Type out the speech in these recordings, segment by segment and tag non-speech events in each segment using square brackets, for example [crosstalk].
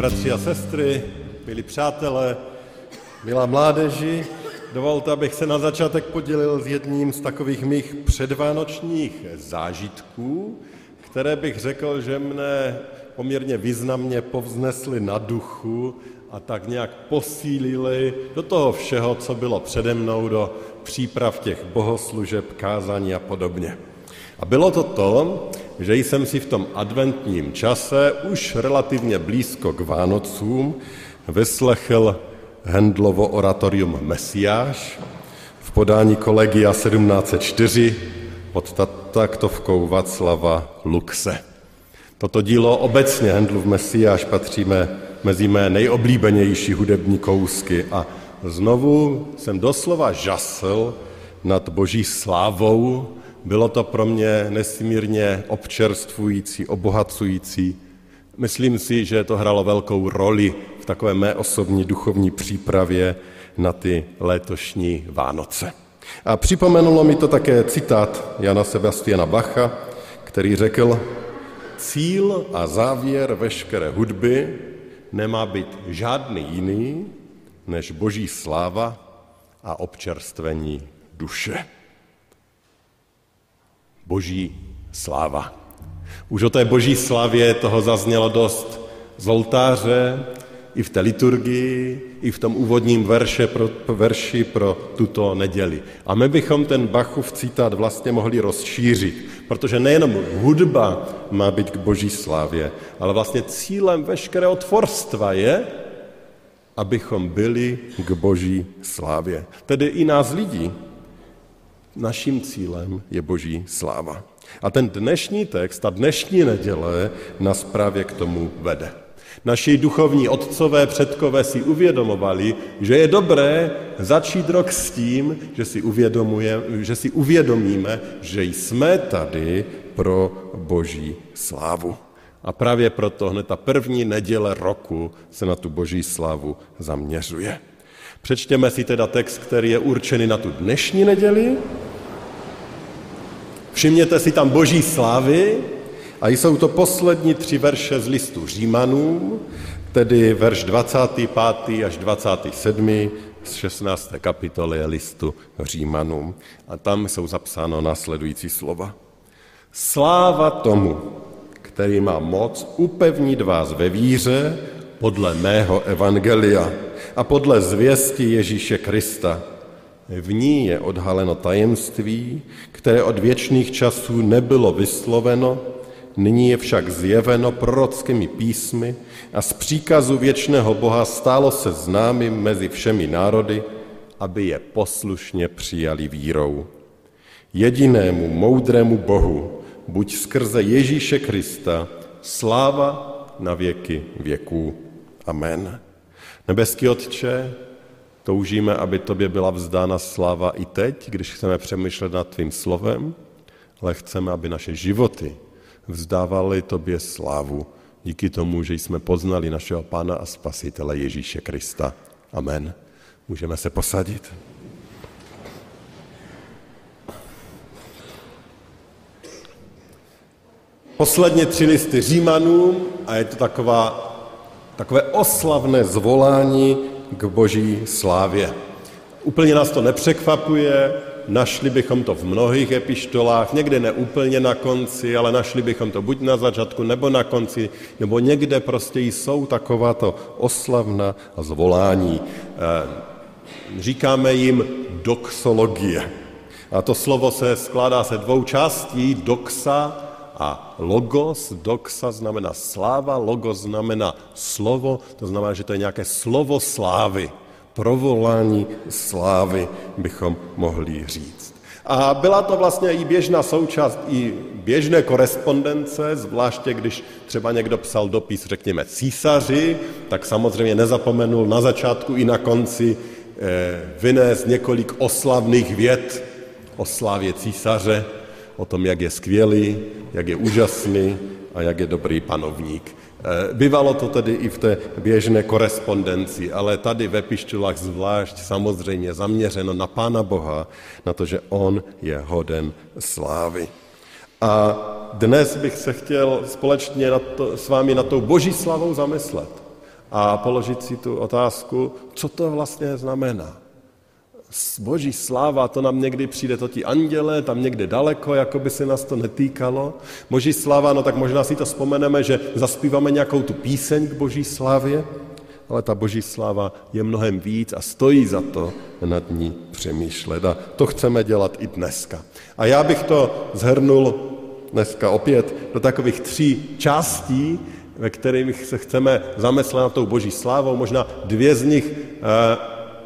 Bratři a sestry, milí přátelé, milá mládeži, dovolte, abych se na začátek podělil s jedním z takových mých předvánočních zážitků, které bych řekl, že mne poměrně významně povznesly na duchu a tak nějak posílili do toho všeho, co bylo přede mnou, do příprav těch bohoslužeb, kázání a podobně. A bylo to to, že jsem si v tom adventním čase už relativně blízko k Vánocům vyslechl Hendlovo oratorium Mesiáš v podání kolegia 1704 pod taktovkou Václava Luxe. Toto dílo obecně Hendlův Mesiáš patříme mezi mé nejoblíbenější hudební kousky a znovu jsem doslova žasl nad boží slávou, bylo to pro mě nesmírně občerstvující, obohacující. Myslím si, že to hrálo velkou roli v takové mé osobní duchovní přípravě na ty letošní Vánoce. A připomenulo mi to také citát Jana Sebastiana Bacha, který řekl, cíl a závěr veškeré hudby nemá být žádný jiný než boží sláva a občerstvení duše boží sláva. Už o té boží slavě toho zaznělo dost z oltáře, i v té liturgii, i v tom úvodním verše pro, verši pro tuto neděli. A my bychom ten Bachův citát vlastně mohli rozšířit, protože nejenom hudba má být k boží slávě, ale vlastně cílem veškerého tvorstva je, abychom byli k boží slávě. Tedy i nás lidí, naším cílem je boží sláva. A ten dnešní text, ta dnešní neděle nás právě k tomu vede. Naši duchovní otcové předkové si uvědomovali, že je dobré začít rok s tím, že si, že si uvědomíme, že jsme tady pro boží slávu. A právě proto hned ta první neděle roku se na tu boží slávu zaměřuje. Přečtěme si teda text, který je určený na tu dnešní neděli. Všimněte si tam boží slávy a jsou to poslední tři verše z listu Římanů, tedy verš 25. až 27. z 16. kapitoly listu Římanům. A tam jsou zapsáno následující slova. Sláva tomu, který má moc upevnit vás ve víře podle mého evangelia a podle zvěsti Ježíše Krista. V ní je odhaleno tajemství, které od věčných časů nebylo vysloveno, nyní je však zjeveno prorockými písmy a z příkazu věčného Boha stálo se známým mezi všemi národy, aby je poslušně přijali vírou. Jedinému moudrému Bohu, buď skrze Ježíše Krista, sláva na věky věků. Amen. Nebeský Otče, toužíme, aby Tobě byla vzdána sláva i teď, když chceme přemýšlet nad Tvým slovem, ale chceme, aby naše životy vzdávaly Tobě slávu díky tomu, že jsme poznali našeho Pána a Spasitele Ježíše Krista. Amen. Můžeme se posadit. Posledně tři listy Římanům a je to taková, takové oslavné zvolání k boží slávě. Úplně nás to nepřekvapuje, našli bychom to v mnohých epištolách, někde neúplně na konci, ale našli bychom to buď na začátku, nebo na konci, nebo někde prostě jsou takováto oslavná zvolání. Eh, říkáme jim doxologie. A to slovo se skládá se dvou částí, doxa a logos, doxa znamená sláva, logos znamená slovo, to znamená, že to je nějaké slovo slávy, provolání slávy bychom mohli říct. A byla to vlastně i běžná součást i běžné korespondence, zvláště když třeba někdo psal dopis, řekněme, císaři, tak samozřejmě nezapomenul na začátku i na konci eh, vynést několik oslavných vět o slávě císaře, o tom, jak je skvělý, jak je úžasný a jak je dobrý panovník. Eh, bývalo to tedy i v té běžné korespondenci, ale tady ve pištulách zvlášť samozřejmě zaměřeno na Pána Boha, na to, že On je hoden slávy. A dnes bych se chtěl společně na to, s vámi na tou boží slavou zamyslet a položit si tu otázku, co to vlastně znamená boží sláva, to nám někdy přijde to ti anděle, tam někde daleko, jako by se nás to netýkalo. Boží sláva, no tak možná si to vzpomeneme, že zaspíváme nějakou tu píseň k boží slávě, ale ta boží sláva je mnohem víc a stojí za to nad ní přemýšlet. A to chceme dělat i dneska. A já bych to zhrnul dneska opět do takových tří částí, ve kterých se chceme zamyslet na tou boží slávou. Možná dvě z nich e,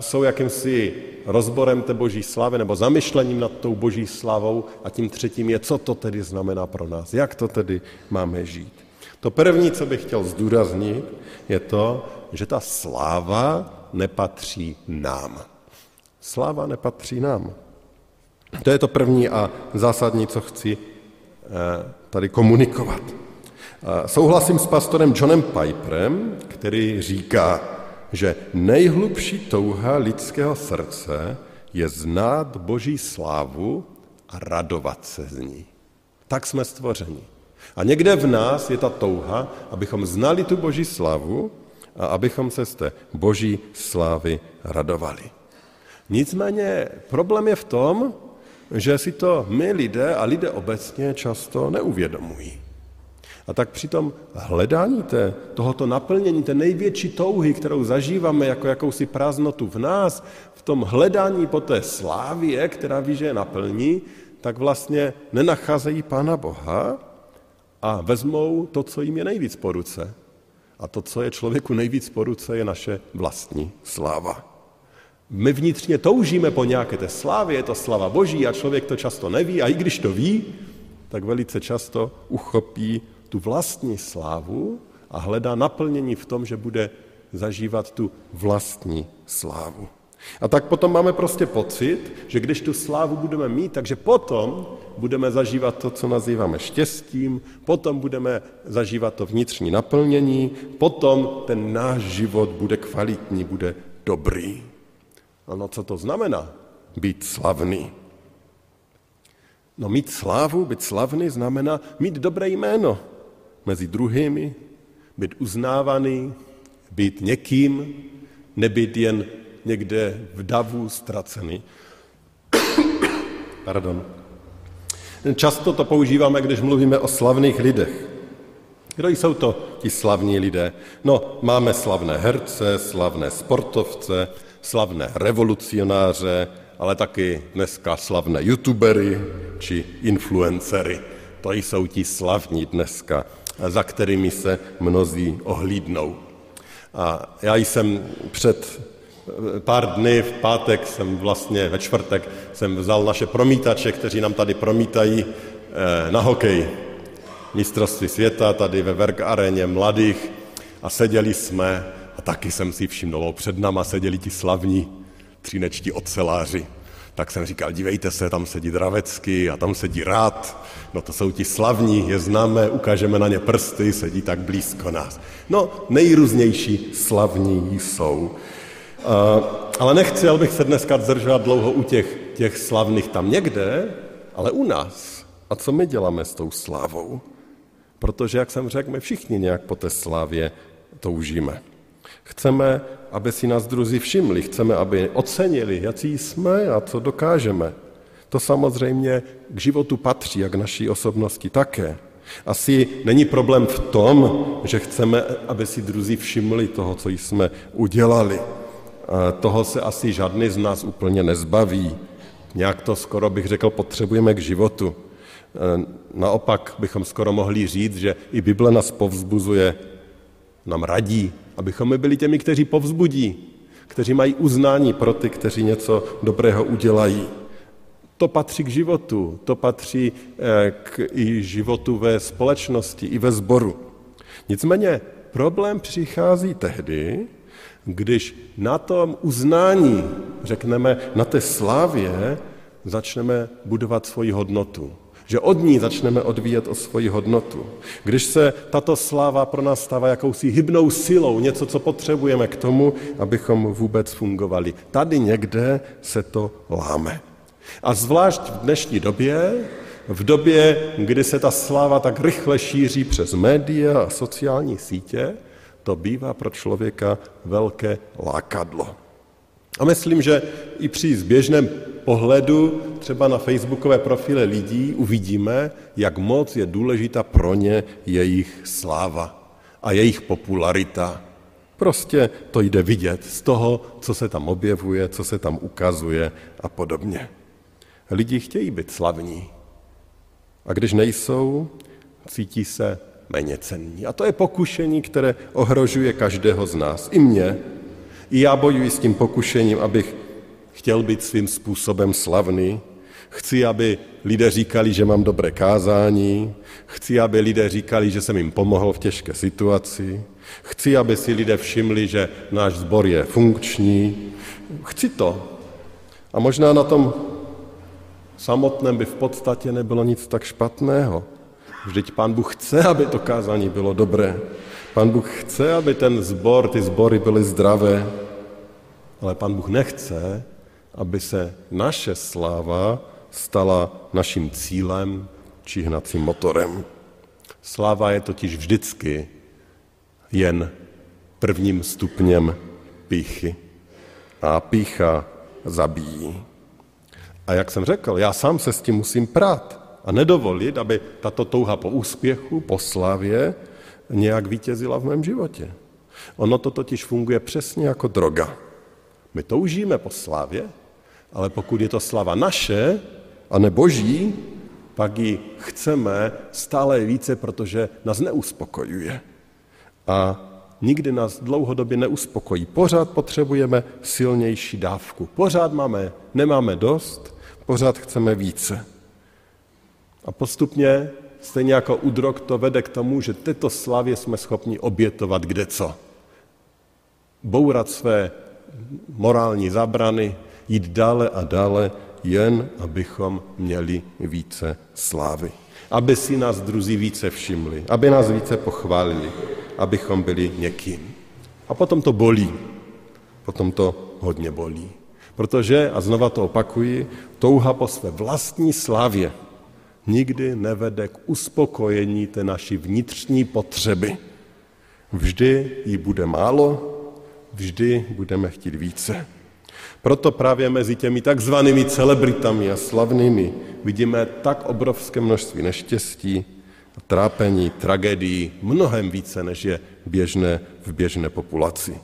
jsou jakýmsi rozborem té boží slávy nebo zamyšlením nad tou boží slavou a tím třetím je, co to tedy znamená pro nás, jak to tedy máme žít. To první, co bych chtěl zdůraznit, je to, že ta sláva nepatří nám. Sláva nepatří nám. To je to první a zásadní, co chci eh, tady komunikovat. Souhlasím s pastorem Johnem Piperem, který říká, že nejhlubší touha lidského srdce je znát Boží slávu a radovat se z ní. Tak jsme stvořeni. A někde v nás je ta touha, abychom znali tu Boží slavu a abychom se z té Boží slávy radovali. Nicméně problém je v tom, že si to my lidé a lidé obecně často neuvědomují. A tak při tom hledání té, tohoto naplnění, té největší touhy, kterou zažíváme jako jakousi prázdnotu v nás, v tom hledání po té slávě, která ví, že je naplní, tak vlastně nenacházejí Pána Boha a vezmou to, co jim je nejvíc po ruce. A to, co je člověku nejvíc po ruce, je naše vlastní sláva. My vnitřně toužíme po nějaké té slávě, je to slava Boží a člověk to často neví a i když to ví, tak velice často uchopí tu vlastní slávu a hledá naplnění v tom, že bude zažívat tu vlastní slávu. A tak potom máme prostě pocit, že když tu slávu budeme mít, takže potom budeme zažívat to, co nazýváme štěstím, potom budeme zažívat to vnitřní naplnění, potom ten náš život bude kvalitní, bude dobrý. Ano, co to znamená? Být slavný. No mít slávu, být slavný znamená mít dobré jméno mezi druhými, být uznávaný, být někým, nebyt jen někde v davu ztracený. [coughs] Pardon. Často to používáme, když mluvíme o slavných lidech. Kdo jsou to ti slavní lidé? No, máme slavné herce, slavné sportovce, slavné revolucionáře, ale taky dneska slavné youtubery či influencery. To jsou ti slavní dneska za kterými se mnozí ohlídnou. A já jsem před eh, pár dny, v pátek jsem vlastně, ve čtvrtek, jsem vzal naše promítače, kteří nám tady promítají eh, na hokej. Mistrovství světa tady ve Verk aréně mladých a seděli jsme a taky jsem si všimnul, před náma seděli ti slavní třínečtí oceláři tak jsem říkal, dívejte se, tam sedí Dravecký a tam sedí Rád, no to jsou ti slavní, je známe, ukážeme na ně prsty, sedí tak blízko nás. No, nejrůznější slavní jsou. Uh, ale nechci, abych se dneska zdržovat dlouho u těch, těch slavných tam někde, ale u nás. A co my děláme s tou slávou? Protože, jak jsem řekl, my všichni nějak po té slávě toužíme. Chceme, aby si nás druzí všimli, chceme, aby ocenili, jaký jsme a co dokážeme. To samozřejmě k životu patří a k naší osobnosti také. Asi není problém v tom, že chceme, aby si druzí všimli toho, co jsme udělali. Toho se asi žádný z nás úplně nezbaví. Nějak to skoro bych řekl, potřebujeme k životu. Naopak bychom skoro mohli říct, že i Bible nás povzbuzuje, nám radí, abychom my byli těmi, kteří povzbudí, kteří mají uznání pro ty, kteří něco dobrého udělají. To patří k životu, to patří eh, k i životu ve společnosti, i ve sboru. Nicméně problém přichází tehdy, když na tom uznání, řekneme, na té slávě, začneme budovat svoji hodnotu. Že od ní začneme odvíjet o svoji hodnotu. Když se tato sláva pro nás stává jakousi hybnou silou, něco, co potřebujeme k tomu, abychom vůbec fungovali. Tady někde se to láme. A zvlášť v dnešní době, v době, kdy se ta sláva tak rychle šíří přes média a sociální sítě, to bývá pro člověka velké lákadlo. A myslím, že i při zběžném pohledu třeba na facebookové profile lidí uvidíme, jak moc je důležitá pro ně jejich sláva a jejich popularita. Prostě to jde vidět z toho, co se tam objevuje, co se tam ukazuje a podobně. Lidi chtějí být slavní. A když nejsou, cítí se méně cenní. A to je pokušení, které ohrožuje každého z nás. I mě. I já bojuji s tím pokušením, abych chtěl být svým způsobem slavný. Chci, aby lidé říkali, že mám dobré kázání. Chci, aby lidé říkali, že jsem jim pomohl v těžké situaci. Chci, aby si lidé všimli, že náš sbor je funkční. Chci to. A možná na tom samotném by v podstatě nebylo nic tak špatného. Vždyť pán Bůh chce, aby to kázání bylo dobré. Pán Bůh chce, aby ten zbor, ty zbory byly zdravé, ale pán Bůh nechce, aby se naše sláva stala naším cílem či hnacím motorem. Sláva je totiž vždycky jen prvním stupněm píchy. A pícha zabíjí. A jak jsem řekl, já sám se s tím musím prát a nedovolit, aby tato touha po úspěchu, po slavě nějak vítězila v mém životě. Ono to totiž funguje přesně jako droga. My toužíme po slávě, ale pokud je to slava naše a ne boží, pak ji chceme stále více, protože nás neuspokojuje. A nikdy nás dlouhodobě neuspokojí. Pořád potřebujeme silnější dávku. Pořád máme, nemáme dost, pořád chceme více. A postupně, stejně jako u drog, to vede k tomu, že této slavě jsme schopni obětovat kde co. Bourat své morální zabrany, jít dále a dále, jen abychom měli více slávy. Aby si nás druzí více všimli, aby nás více pochválili, abychom byli někým. A potom to bolí. Potom to hodně bolí. Protože, a znova to opakuji, touha po své vlastní slávě nikdy nevede k uspokojení té naší vnitřní potřeby. Vždy jí bude málo, vždy budeme chtít více. Proto právě mezi těmi takzvanými celebritami a slavnými vidíme tak obrovské množství neštěstí, trápení, tragédií, mnohem více, než je běžné v běžné populaci.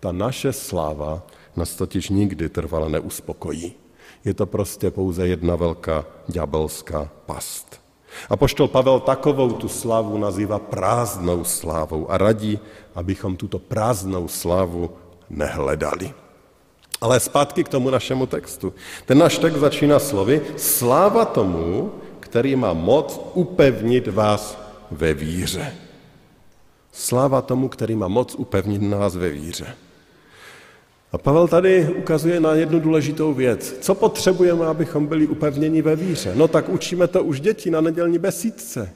Ta naše sláva nás totiž nikdy trvala neuspokojí. Je to prostě pouze jedna velká ďábelská past. A poštol Pavel takovou tu slavu nazývá prázdnou slávou a radí, abychom tuto prázdnou slavu nehledali. Ale zpátky k tomu našemu textu. Ten náš text začíná slovy sláva tomu, který má moc upevnit vás ve víře. Sláva tomu, který má moc upevnit nás ve víře. A Pavel tady ukazuje na jednu důležitou věc. Co potřebujeme, abychom byli upevněni ve víře? No tak učíme to už děti na nedělní besídce.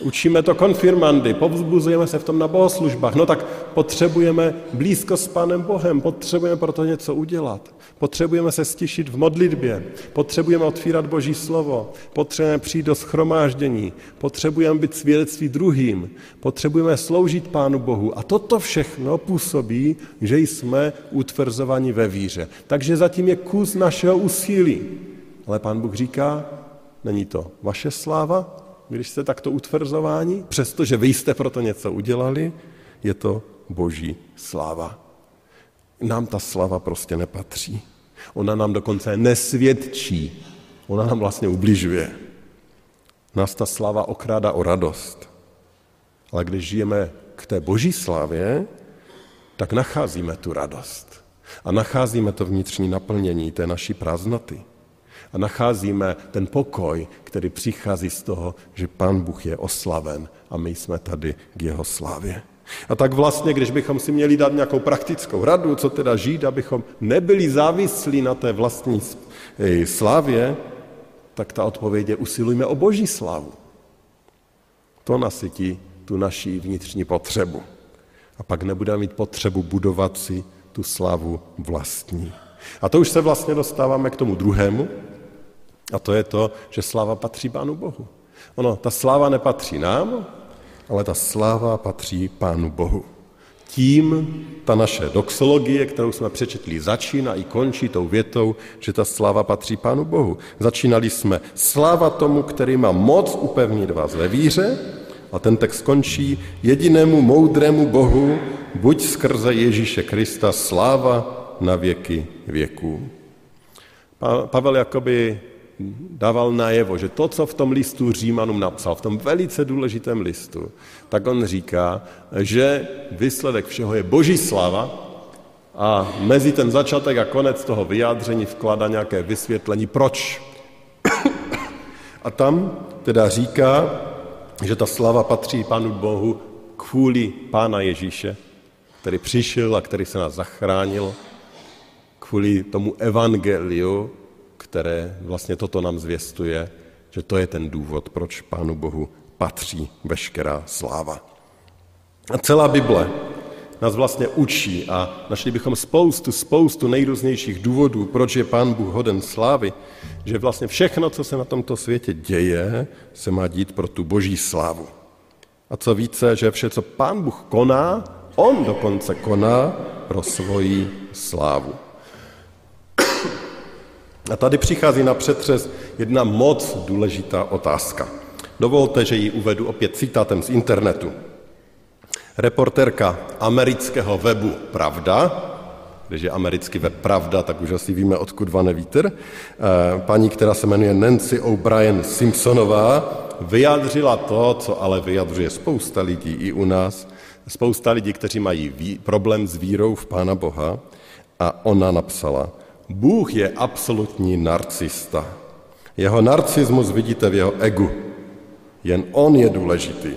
Učíme to konfirmandy, povzbuzujeme se v tom na bohoslužbách. No tak potřebujeme blízko s Pánem Bohem, potřebujeme proto něco udělat. Potřebujeme se stišit v modlitbě, potřebujeme otvírat Boží slovo, potřebujeme přijít do schromáždění, potřebujeme být svědectví druhým, potřebujeme sloužit Pánu Bohu. A toto všechno působí, že jsme utvrzovaní ve víře. Takže zatím je kus našeho úsilí. Ale Pán Bůh říká, není to vaše sláva, když jste takto utvrzováni, přestože vy jste proto něco udělali, je to boží sláva. Nám ta slava prostě nepatří. Ona nám dokonce nesvědčí. Ona nám vlastně ubližuje. Nás ta slava okráda o radost. Ale když žijeme k té boží slávě, tak nacházíme tu radost. A nacházíme to vnitřní naplnění té naší prázdnoty. A nacházíme ten pokoj, který přichází z toho, že Pán Bůh je oslaven a my jsme tady k jeho slávě. A tak vlastně, když bychom si měli dát nějakou praktickou radu, co teda žít, abychom nebyli závislí na té vlastní slávě, tak ta odpověď je usilujme o boží slávu. To nasytí tu naší vnitřní potřebu. A pak nebudeme mít potřebu budovat si tu slavu vlastní. A to už se vlastně dostáváme k tomu druhému, a to je to, že sláva patří Pánu Bohu. Ono, ta sláva nepatří nám, ale ta sláva patří Pánu Bohu. Tím ta naše doxologie, kterou jsme přečetli, začíná i končí tou větou, že ta sláva patří Pánu Bohu. Začínali jsme sláva tomu, který má moc upevnit vás ve víře, a ten text končí jedinému moudrému Bohu, buď skrze Ježíše Krista sláva na věky věků. Pavel jakoby dával najevo, že to, co v tom listu Římanům napsal, v tom velice důležitém listu, tak on říká, že výsledek všeho je boží slava a mezi ten začátek a konec toho vyjádření vkládá nějaké vysvětlení, proč. A tam teda říká, že ta slava patří Pánu Bohu kvůli Pána Ježíše, který přišel a který se nás zachránil, kvůli tomu evangeliu, které vlastně toto nám zvěstuje, že to je ten důvod, proč Pánu Bohu patří veškerá sláva. A celá Bible nás vlastně učí a našli bychom spoustu, spoustu nejrůznějších důvodů, proč je Pán Bůh hoden slávy, že vlastně všechno, co se na tomto světě děje, se má dít pro tu boží slávu. A co více, že vše, co Pán Bůh koná, On dokonce koná pro svoji slávu. A tady přichází na přetřes jedna moc důležitá otázka. Dovolte, že ji uvedu opět citátem z internetu. Reportérka amerického webu Pravda, když je americký web Pravda, tak už asi víme, odkud vane vítr, eh, paní, která se jmenuje Nancy O'Brien Simpsonová, vyjádřila to, co ale vyjadřuje spousta lidí i u nás, spousta lidí, kteří mají problém s vírou v Pána Boha a ona napsala, Bůh je absolutní narcista. Jeho narcismus vidíte v jeho egu. Jen on je důležitý.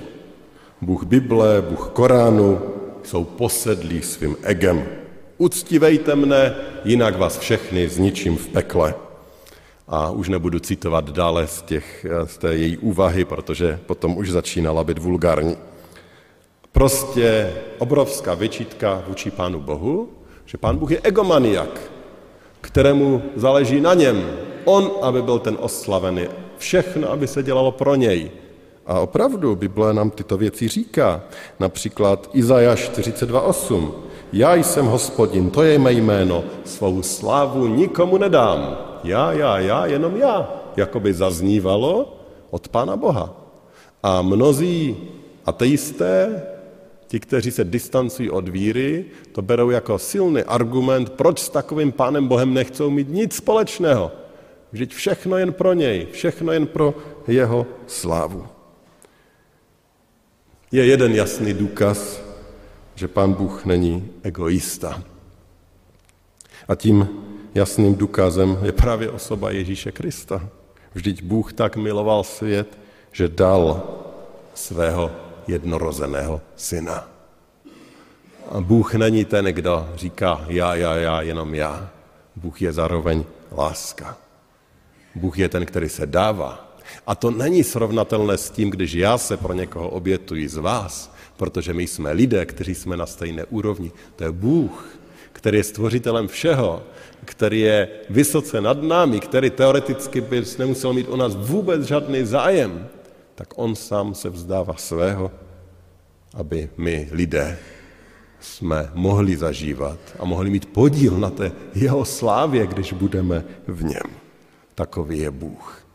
Bůh Bible, Bůh Koránu jsou posedlí svým egem. Uctívejte mne, jinak vás všechny zničím v pekle. A už nebudu citovat dále z, těch, z té její úvahy, protože potom už začínala být vulgární. Prostě obrovská vyčítka vůči Pánu Bohu, že Pán Bůh je egomaniak, kterému záleží na něm. On, aby byl ten oslavený. Všechno, aby se dělalo pro něj. A opravdu Bible nám tyto věci říká. Například Izajáš 42.8. Já jsem hospodin, to je mé jméno, svou slávu nikomu nedám. Já, já, já, jenom já. Jakoby zaznívalo od Pána Boha. A mnozí ateisté Ti, kteří se distancují od víry, to berou jako silný argument, proč s takovým pánem Bohem nechcou mít nic společného. Vždyť všechno jen pro něj, všechno jen pro jeho slávu. Je jeden jasný důkaz, že pán Bůh není egoista. A tím jasným důkazem je právě osoba Ježíše Krista. Vždyť Bůh tak miloval svět, že dal svého jednorozeného syna. A Bůh není ten, kdo říká já, já, já, jenom já. Bůh je zároveň láska. Bůh je ten, který se dává. A to není srovnatelné s tím, když já se pro někoho obětuji z vás, protože my jsme lidé, kteří jsme na stejné úrovni. To je Bůh, který je stvořitelem všeho, který je vysoce nad námi, který teoreticky by nemusel mít o nás vůbec žádný zájem tak on sám se vzdává svého, aby my lidé jsme mohli zažívat a mohli mít podíl na té jeho slávě, když budeme v něm. Takový je Bůh.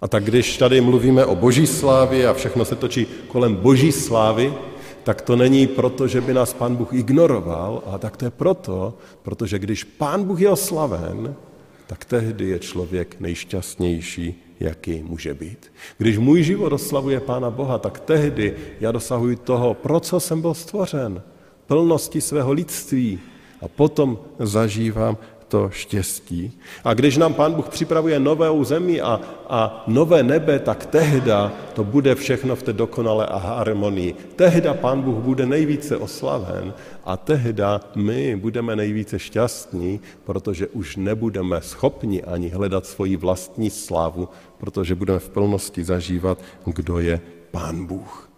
A tak když tady mluvíme o boží slávě a všechno se točí kolem boží slávy, tak to není proto, že by nás pán Bůh ignoroval, ale tak to je proto, protože když pán Bůh je oslaven, tak tehdy je člověk nejšťastnější, jaký může být. Když můj život oslavuje Pána Boha, tak tehdy já dosahuji toho, pro co jsem byl stvořen, plnosti svého lidství a potom zažívám to štěstí. A když nám Pán Bůh připravuje novou zemi a, a nové nebe, tak tehda to bude všechno v té dokonalé a harmonii. Tehda Pán Bůh bude nejvíce oslaven a tehda my budeme nejvíce šťastní, protože už nebudeme schopni ani hledat svoji vlastní slávu, protože budeme v plnosti zažívat, kdo je Pán Bůh.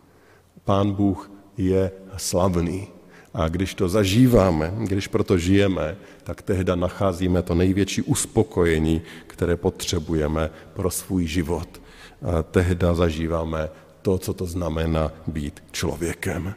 Pán Bůh je slavný. A když to zažíváme, když proto žijeme, tak tehda nacházíme to největší uspokojení, které potřebujeme pro svůj život. A tehda zažíváme to, co to znamená být člověkem.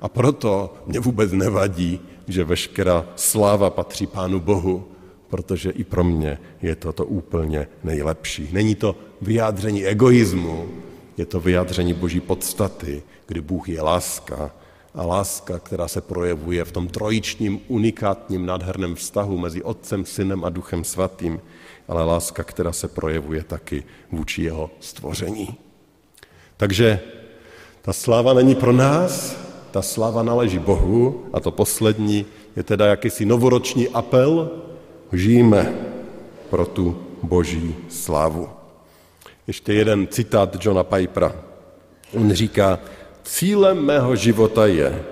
A proto mě vůbec nevadí, že veškerá sláva patří Pánu Bohu, protože i pro mě je to to úplně nejlepší. Není to vyjádření egoismu, je to vyjádření Boží podstaty, kdy Bůh je láska a láska, která se projevuje v tom trojičním, unikátním, nádherném vztahu mezi Otcem, Synem a Duchem Svatým, ale láska, která se projevuje taky vůči jeho stvoření. Takže ta sláva není pro nás, ta sláva náleží Bohu a to poslední je teda jakýsi novoroční apel, žijeme pro tu boží slávu. Ještě jeden citát Johna Pipera. On říká, cílem mého života je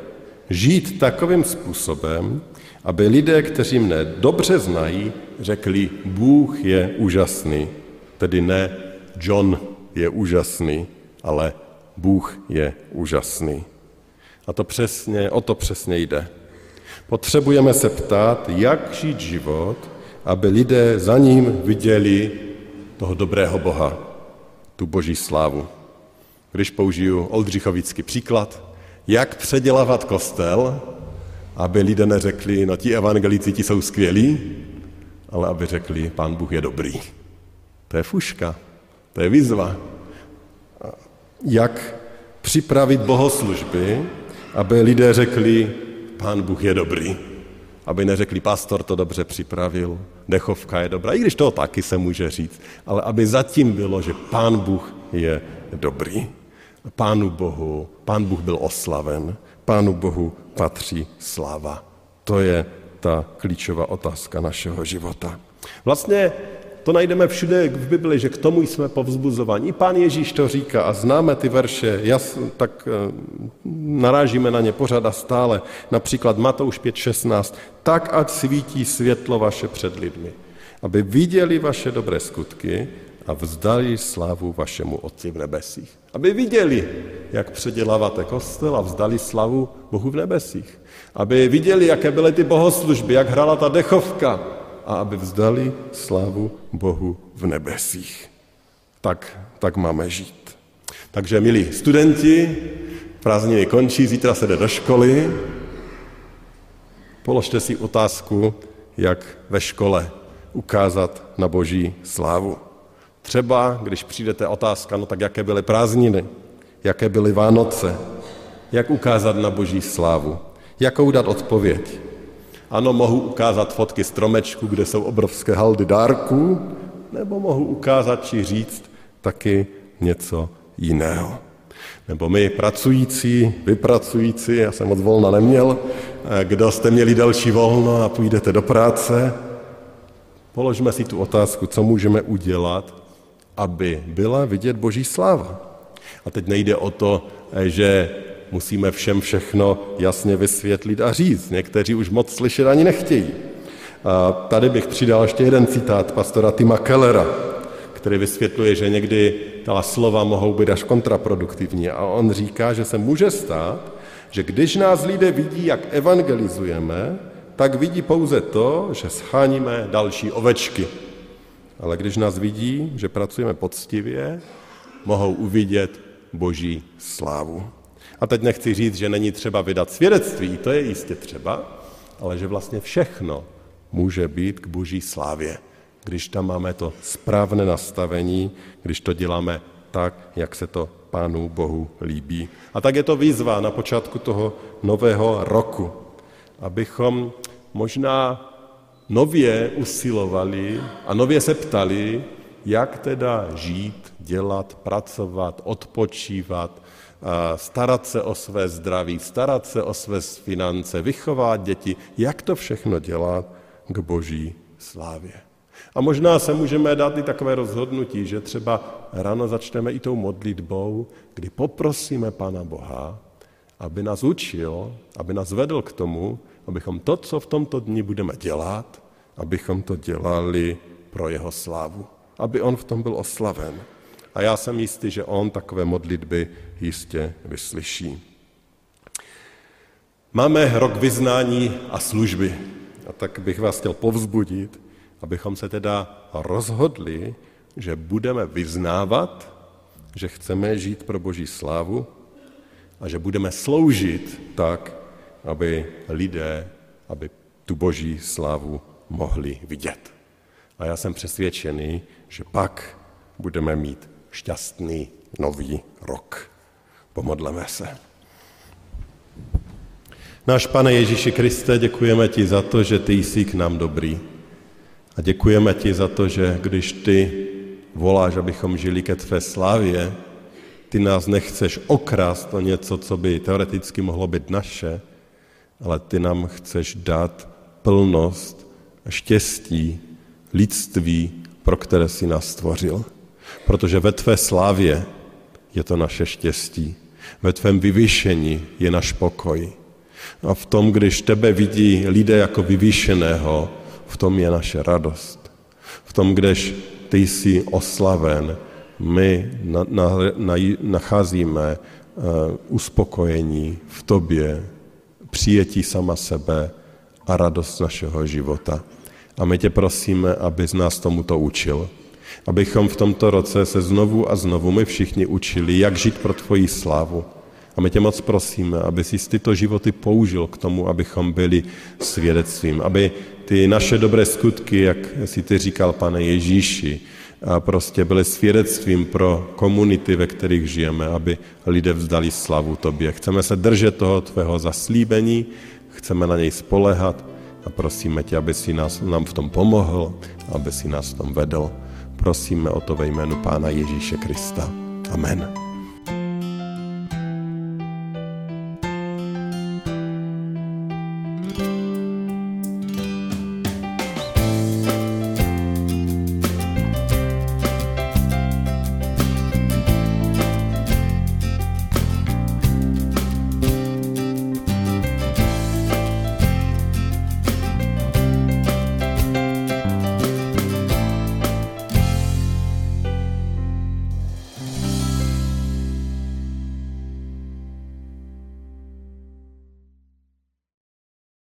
žít takovým způsobem, aby lidé, kteří mne dobře znají, řekli, Bůh je úžasný. Tedy ne John je úžasný, ale Bůh je úžasný. A to přesně, o to přesně jde. Potřebujeme se ptát, jak žít život, aby lidé za ním viděli toho dobrého Boha, tu boží slávu. Když použiju oldřichovický příklad, jak předělávat kostel, aby lidé neřekli, no ti evangelici ti jsou skvělí, ale aby řekli, pán Bůh je dobrý. To je fuška, to je výzva. Jak připravit bohoslužby, aby lidé řekli, pán Bůh je dobrý. Aby neřekli, pastor to dobře připravil, dechovka je dobrá, i když to taky se může říct, ale aby zatím bylo, že pán Bůh je dobrý. Pánu Bohu, pán Bůh byl oslaven, pánu Bohu patří sláva. To je ta klíčová otázka našeho života. Vlastně to najdeme všude v Bibli, že k tomu jsme povzbuzováni. Pán Ježíš to říká a známe ty verše, jas, tak eh, narážíme na ně pořád a stále. Například Matouš 5.16. Tak, ať svítí světlo vaše před lidmi, aby viděli vaše dobré skutky a vzdali slávu vašemu Otci v nebesích. Aby viděli, jak předěláváte kostel a vzdali slavu Bohu v nebesích. Aby viděli, jaké byly ty bohoslužby, jak hrála ta dechovka, a aby vzdali slávu Bohu v nebesích. Tak, tak máme žít. Takže, milí studenti, prázdniny končí, zítra se jde do školy. Položte si otázku, jak ve škole ukázat na boží slávu. Třeba, když přijdete otázka, no tak jaké byly prázdniny, jaké byly Vánoce, jak ukázat na boží slávu, jakou dát odpověď. Ano, mohu ukázat fotky stromečku, kde jsou obrovské haldy dárků, nebo mohu ukázat či říct taky něco jiného. Nebo my pracující, vy pracující, já jsem moc volna neměl, eh, kdo jste měli další volno a půjdete do práce, položme si tu otázku, co můžeme udělat, aby byla vidět Boží sláva. A teď nejde o to, eh, že musíme všem všechno jasně vysvětlit a říct. Někteří už moc slyšet ani nechtějí. A tady bych přidal ještě jeden citát pastora Tima Kellera, který vysvětluje, že někdy ta slova mohou být až kontraproduktivní. A on říká, že se může stát, že když nás lidé vidí, jak evangelizujeme, tak vidí pouze to, že scháníme další ovečky. Ale když nás vidí, že pracujeme poctivě, mohou uvidět Boží slávu. A teď nechci říct, že není třeba vydat svědectví, to je jistě třeba, ale že vlastně všechno může být k boží slávě, když tam máme to správné nastavení, když to děláme tak, jak se to Pánu Bohu líbí. A tak je to výzva na počátku toho nového roku, abychom možná nově usilovali a nově se ptali, jak teda žít, dělat, pracovat, odpočívat, starat se o své zdraví, starat se o své finance, vychovat děti, jak to všechno dělat k boží slávě. A možná se můžeme dát i takové rozhodnutí, že třeba ráno začneme i tou modlitbou, kdy poprosíme Pána Boha, aby nás učil, aby nás vedl k tomu, abychom to, co v tomto dni budeme dělat, abychom to dělali pro jeho slávu. Aby on v tom byl oslaven. A já jsem jistý, že on takové modlitby jistě vyslyší. Máme rok vyznání a služby. A tak bych vás chtěl povzbudit, abychom se teda rozhodli, že budeme vyznávat, že chceme žít pro Boží slávu a že budeme sloužit tak, aby lidé, aby tu Boží slávu mohli vidět. A já jsem přesvědčený, že pak budeme mít šťastný nový rok. Pomodleme se. Náš pane Ježíši Kriste, děkujeme ti za to, že ty jsi k nám dobrý. A děkujeme ti za to, že když ty voláš, abychom žili ke tvé slávě, ty nás nechceš okrást o něco, co by teoreticky mohlo být naše, ale ty nám chceš dát plnost, štěstí, lidství, pro které si nás stvořil. Protože ve tvé slávě je to naše štěstí. Ve tvém vyvýšení je náš pokoj. A v tom, když tebe vidí lidé jako vyvýšeného, v tom je naše radost. V tom, když ty jsi oslaven, my na, na, na, nacházíme uh, uspokojení v tobě, přijetí sama sebe a radost našeho života. A my tě prosíme, aby z nás tomuto učil. Abychom v tomto roce se znovu a znovu my všichni učili, jak žít pro tvoji slávu. A my tě moc prosíme, aby si tyto životy použil k tomu, abychom byli svědectvím, aby ty naše dobré skutky, jak si ty říkal, pane Ježíši, a prostě byly svědectvím pro komunity, ve kterých žijeme, aby lidé vzdali slavu tobě. Chceme se držet toho tvého zaslíbení, chceme na něj spolehat a prosíme tě, aby si nás, nám v tom pomohl, aby si nás v tom vedl. Prosíme o to ve jménu Pána Ježíše Krista. Amen.